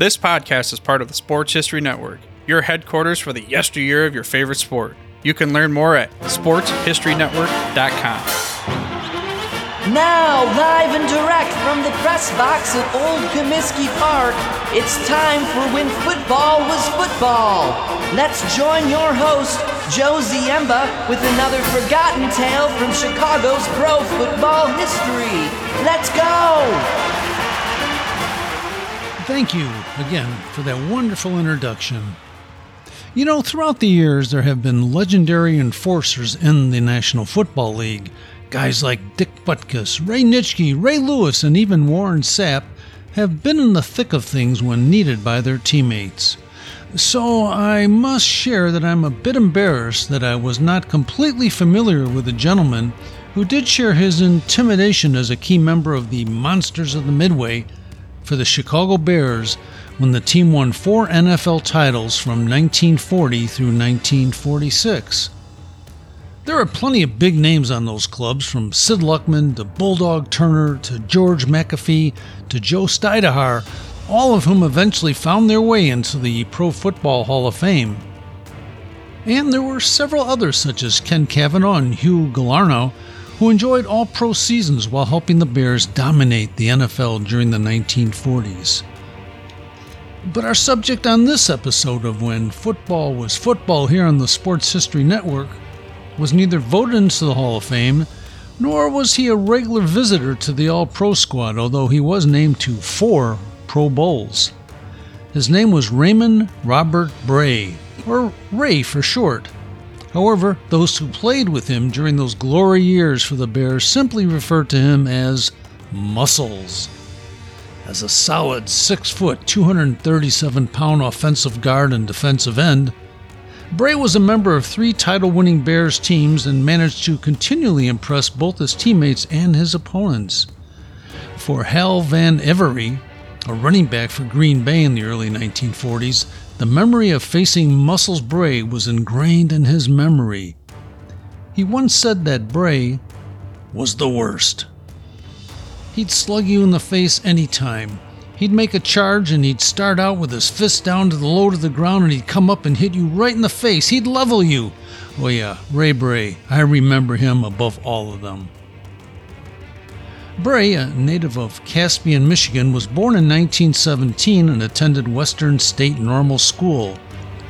This podcast is part of the Sports History Network, your headquarters for the yesteryear of your favorite sport. You can learn more at sportshistorynetwork.com. Now, live and direct from the press box at Old Comiskey Park, it's time for When Football Was Football. Let's join your host, Joe Ziemba, with another forgotten tale from Chicago's pro football history. Let's go! Thank you again for that wonderful introduction. You know, throughout the years, there have been legendary enforcers in the National Football League. Guys like Dick Butkus, Ray Nitschke, Ray Lewis, and even Warren Sapp have been in the thick of things when needed by their teammates. So I must share that I'm a bit embarrassed that I was not completely familiar with a gentleman who did share his intimidation as a key member of the Monsters of the Midway for the Chicago Bears when the team won four NFL titles from 1940 through 1946. There are plenty of big names on those clubs, from Sid Luckman to Bulldog Turner to George McAfee to Joe Stydahar, all of whom eventually found their way into the Pro Football Hall of Fame. And there were several others, such as Ken Kavanaugh and Hugh Galarneau, who enjoyed all pro seasons while helping the Bears dominate the NFL during the 1940s. But our subject on this episode of When Football Was Football here on the Sports History Network was neither voted into the Hall of Fame, nor was he a regular visitor to the All Pro squad, although he was named to four Pro Bowls. His name was Raymond Robert Bray, or Ray for short. However, those who played with him during those glory years for the Bears simply referred to him as Muscles. As a solid 6 foot, 237 pound offensive guard and defensive end, Bray was a member of three title winning Bears teams and managed to continually impress both his teammates and his opponents. For Hal Van Every, a running back for Green Bay in the early 1940s, the memory of facing Muscles Bray was ingrained in his memory. He once said that Bray was the worst. He'd slug you in the face anytime. He'd make a charge and he'd start out with his fist down to the low to the ground and he'd come up and hit you right in the face. He'd level you. Oh, yeah, Ray Bray. I remember him above all of them. Bray, a native of Caspian, Michigan, was born in 1917 and attended Western State Normal School,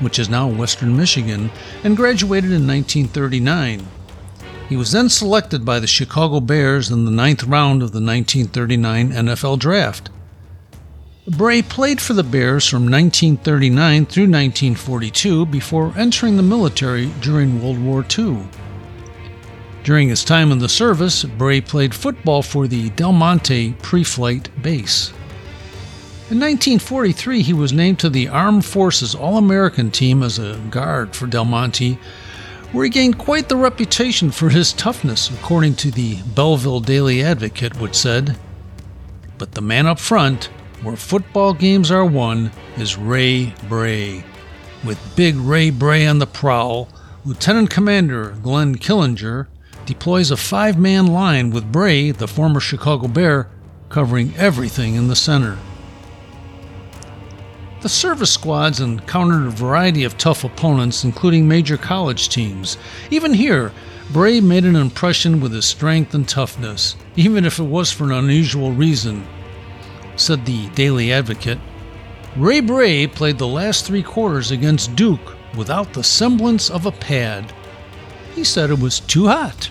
which is now Western Michigan, and graduated in 1939. He was then selected by the Chicago Bears in the ninth round of the 1939 NFL Draft. Bray played for the Bears from 1939 through 1942 before entering the military during World War II. During his time in the service, Bray played football for the Del Monte pre flight base. In 1943, he was named to the Armed Forces All American team as a guard for Del Monte, where he gained quite the reputation for his toughness, according to the Belleville Daily Advocate, which said, But the man up front, where football games are won, is Ray Bray. With Big Ray Bray on the prowl, Lieutenant Commander Glenn Killinger deploys a five man line with Bray, the former Chicago Bear, covering everything in the center. The service squads encountered a variety of tough opponents, including major college teams. Even here, Bray made an impression with his strength and toughness, even if it was for an unusual reason. Said the Daily Advocate Ray Bray played the last three quarters against Duke without the semblance of a pad. He said it was too hot.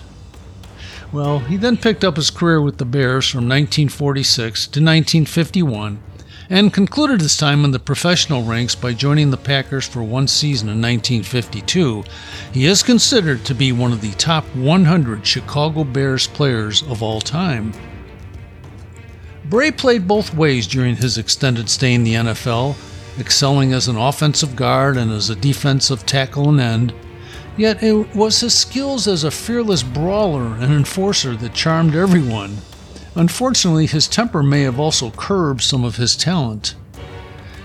Well, he then picked up his career with the Bears from 1946 to 1951 and concluded his time in the professional ranks by joining the Packers for one season in 1952. He is considered to be one of the top 100 Chicago Bears players of all time. Bray played both ways during his extended stay in the NFL, excelling as an offensive guard and as a defensive tackle and end. Yet it was his skills as a fearless brawler and enforcer that charmed everyone. Unfortunately, his temper may have also curbed some of his talent.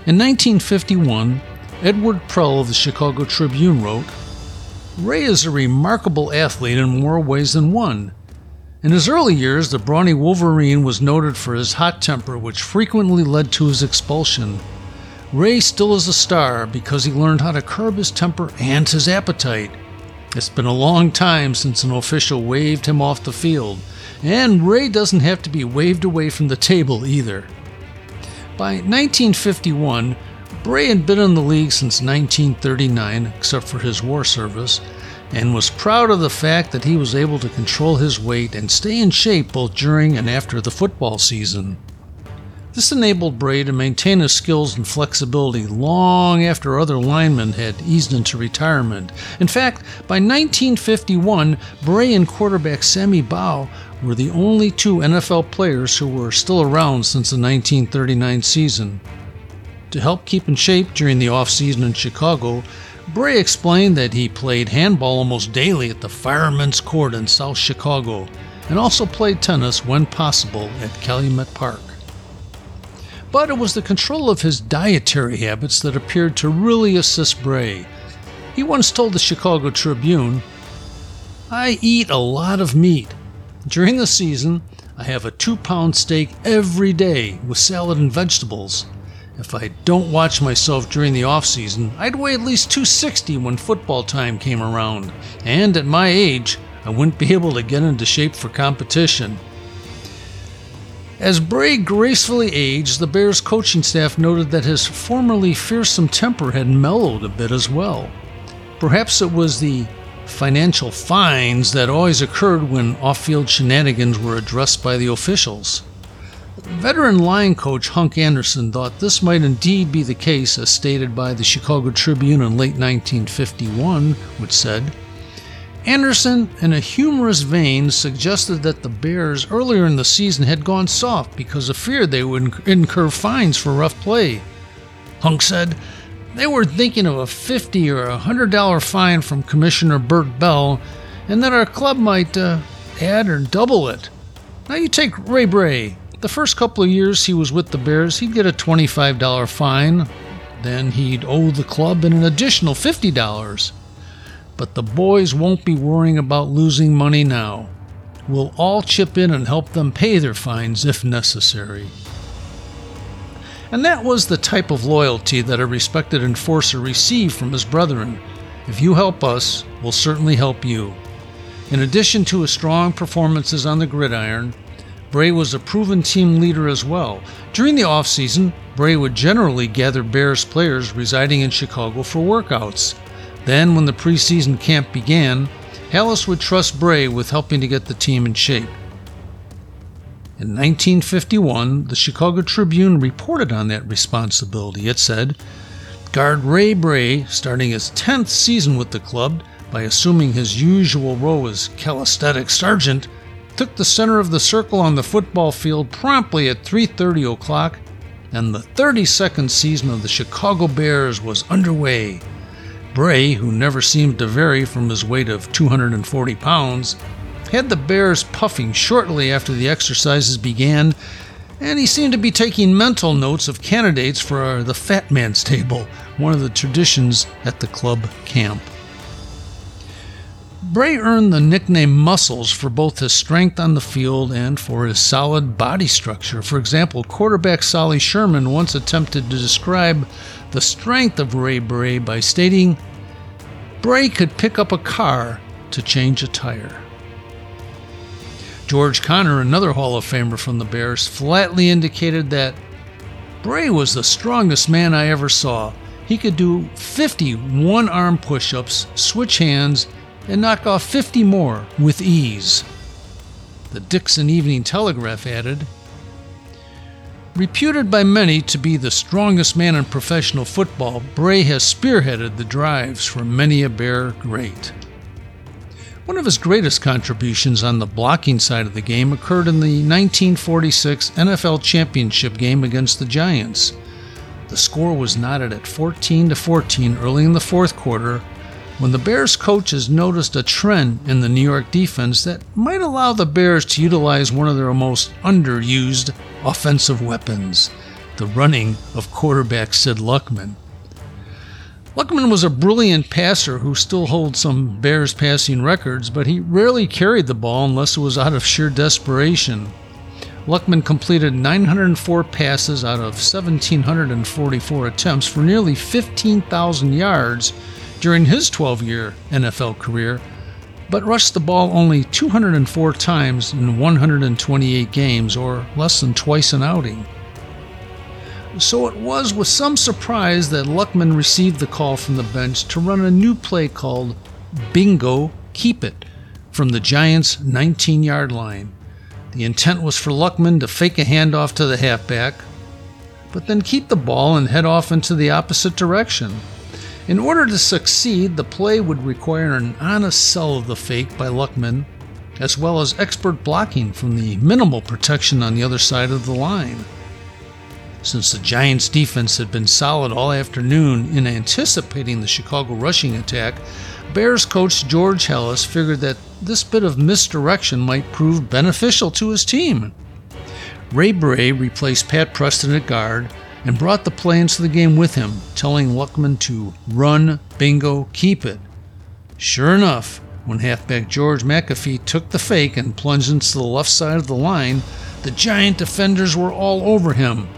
In 1951, Edward Prell of the Chicago Tribune wrote Ray is a remarkable athlete in more ways than one. In his early years, the brawny Wolverine was noted for his hot temper, which frequently led to his expulsion. Ray still is a star because he learned how to curb his temper and his appetite. It's been a long time since an official waved him off the field, and Ray doesn't have to be waved away from the table either. By 1951, Bray had been in the league since 1939, except for his war service, and was proud of the fact that he was able to control his weight and stay in shape both during and after the football season. This enabled Bray to maintain his skills and flexibility long after other linemen had eased into retirement. In fact, by 1951, Bray and quarterback Sammy Baugh were the only two NFL players who were still around since the 1939 season. To help keep in shape during the offseason in Chicago, Bray explained that he played handball almost daily at the Firemen's Court in South Chicago and also played tennis when possible at Calumet Park. But it was the control of his dietary habits that appeared to really assist Bray. He once told the Chicago Tribune, I eat a lot of meat. During the season, I have a two pound steak every day with salad and vegetables. If I don't watch myself during the off season, I'd weigh at least 260 when football time came around. And at my age, I wouldn't be able to get into shape for competition. As Bray gracefully aged, the Bears coaching staff noted that his formerly fearsome temper had mellowed a bit as well. Perhaps it was the financial fines that always occurred when off field shenanigans were addressed by the officials. Veteran line coach Hunk Anderson thought this might indeed be the case, as stated by the Chicago Tribune in late 1951, which said, Anderson, in a humorous vein, suggested that the Bears earlier in the season had gone soft because of fear they would incur fines for rough play. Hunk said they were thinking of a 50 or a $100 fine from Commissioner Bert Bell, and that our club might uh, add or double it. Now you take Ray Bray. The first couple of years he was with the Bears, he'd get a $25 fine. Then he'd owe the club an additional $50. But the boys won't be worrying about losing money now. We'll all chip in and help them pay their fines if necessary. And that was the type of loyalty that a respected enforcer received from his brethren. If you help us, we'll certainly help you. In addition to his strong performances on the gridiron, Bray was a proven team leader as well. During the offseason, Bray would generally gather Bears players residing in Chicago for workouts. Then, when the preseason camp began, Halas would trust Bray with helping to get the team in shape. In 1951, the Chicago Tribune reported on that responsibility. It said, Guard Ray Bray, starting his 10th season with the club by assuming his usual role as calisthenic sergeant, took the center of the circle on the football field promptly at 3:30 o'clock, and the 32nd season of the Chicago Bears was underway. Bray, who never seemed to vary from his weight of 240 pounds, had the Bears puffing shortly after the exercises began, and he seemed to be taking mental notes of candidates for the Fat Man's Table, one of the traditions at the club camp. Bray earned the nickname Muscles for both his strength on the field and for his solid body structure. For example, quarterback Solly Sherman once attempted to describe the strength of Ray Bray by stating Bray could pick up a car to change a tire. George Connor, another Hall of Famer from the Bears, flatly indicated that Bray was the strongest man I ever saw. He could do 50 one arm push ups, switch hands, and knock off 50 more with ease. The Dixon Evening Telegraph added Reputed by many to be the strongest man in professional football, Bray has spearheaded the drives for many a Bear great. One of his greatest contributions on the blocking side of the game occurred in the 1946 NFL Championship game against the Giants. The score was knotted at 14 to 14 early in the fourth quarter when the Bears coaches noticed a trend in the New York defense that might allow the Bears to utilize one of their most underused offensive weapons the running of quarterback Sid Luckman. Luckman was a brilliant passer who still holds some Bears passing records, but he rarely carried the ball unless it was out of sheer desperation. Luckman completed 904 passes out of 1,744 attempts for nearly 15,000 yards during his 12 year NFL career, but rushed the ball only 204 times in 128 games, or less than twice an outing. So it was with some surprise that Luckman received the call from the bench to run a new play called Bingo Keep It from the Giants' 19 yard line. The intent was for Luckman to fake a handoff to the halfback, but then keep the ball and head off into the opposite direction. In order to succeed, the play would require an honest sell of the fake by Luckman, as well as expert blocking from the minimal protection on the other side of the line. Since the Giants' defense had been solid all afternoon in anticipating the Chicago rushing attack, Bears coach George Halas figured that this bit of misdirection might prove beneficial to his team. Ray Bray replaced Pat Preston at guard and brought the play into the game with him, telling Luckman to run, bingo, keep it. Sure enough, when halfback George McAfee took the fake and plunged into the left side of the line, the giant defenders were all over him.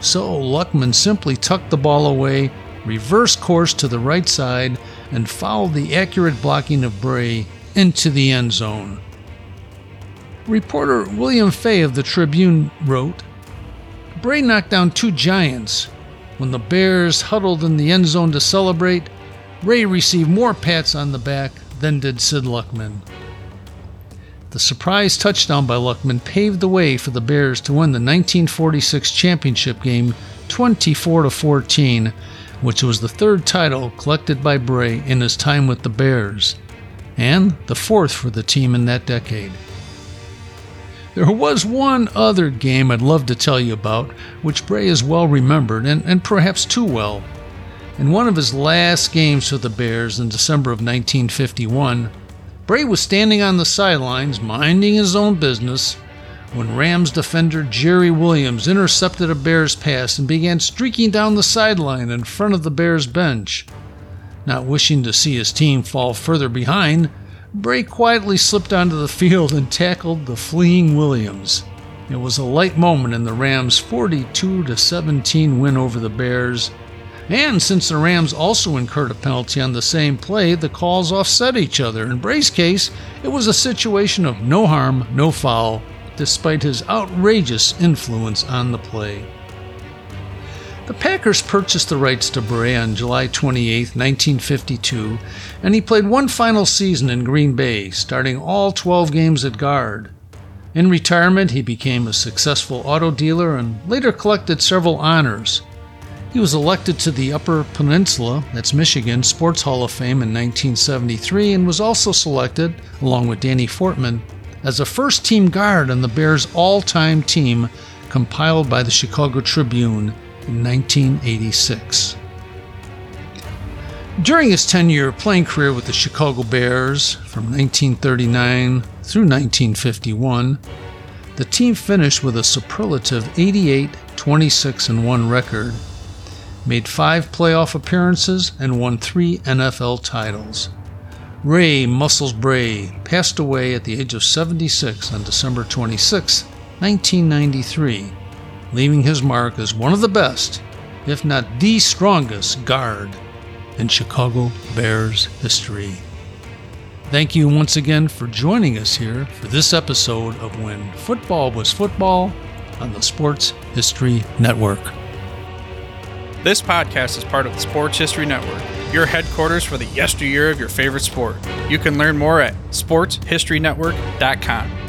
So Luckman simply tucked the ball away, reversed course to the right side, and fouled the accurate blocking of Bray into the end zone. Reporter William Fay of the Tribune wrote Bray knocked down two giants. When the Bears huddled in the end zone to celebrate, Ray received more pats on the back than did Sid Luckman. The surprise touchdown by Luckman paved the way for the Bears to win the 1946 championship game 24 14 which was the third title collected by Bray in his time with the Bears, and the fourth for the team in that decade. There was one other game I'd love to tell you about, which Bray is well remembered, and, and perhaps too well. In one of his last games for the Bears in December of 1951, Bray was standing on the sidelines, minding his own business, when Rams defender Jerry Williams intercepted a Bears pass and began streaking down the sideline in front of the Bears bench. Not wishing to see his team fall further behind, Bray quietly slipped onto the field and tackled the fleeing Williams. It was a light moment in the Rams' 42 17 win over the Bears. And since the Rams also incurred a penalty on the same play, the calls offset each other. In Bray's case, it was a situation of no harm, no foul, despite his outrageous influence on the play. The Packers purchased the rights to Bray on July 28, 1952, and he played one final season in Green Bay, starting all 12 games at guard. In retirement, he became a successful auto dealer and later collected several honors. He was elected to the Upper Peninsula, that's Michigan, Sports Hall of Fame in 1973 and was also selected, along with Danny Fortmann, as a first team guard on the Bears' all time team compiled by the Chicago Tribune 1986. During his 10 year playing career with the Chicago Bears from 1939 through 1951, the team finished with a superlative 88 26 1 record, made five playoff appearances, and won three NFL titles. Ray Muscles Bray passed away at the age of 76 on December 26, 1993, leaving his mark as one of the best, if not the strongest, guard in Chicago Bears history. Thank you once again for joining us here for this episode of When Football Was Football on the Sports History Network. This podcast is part of the Sports History Network your headquarters for the yesteryear of your favorite sport. You can learn more at sportshistorynetwork.com.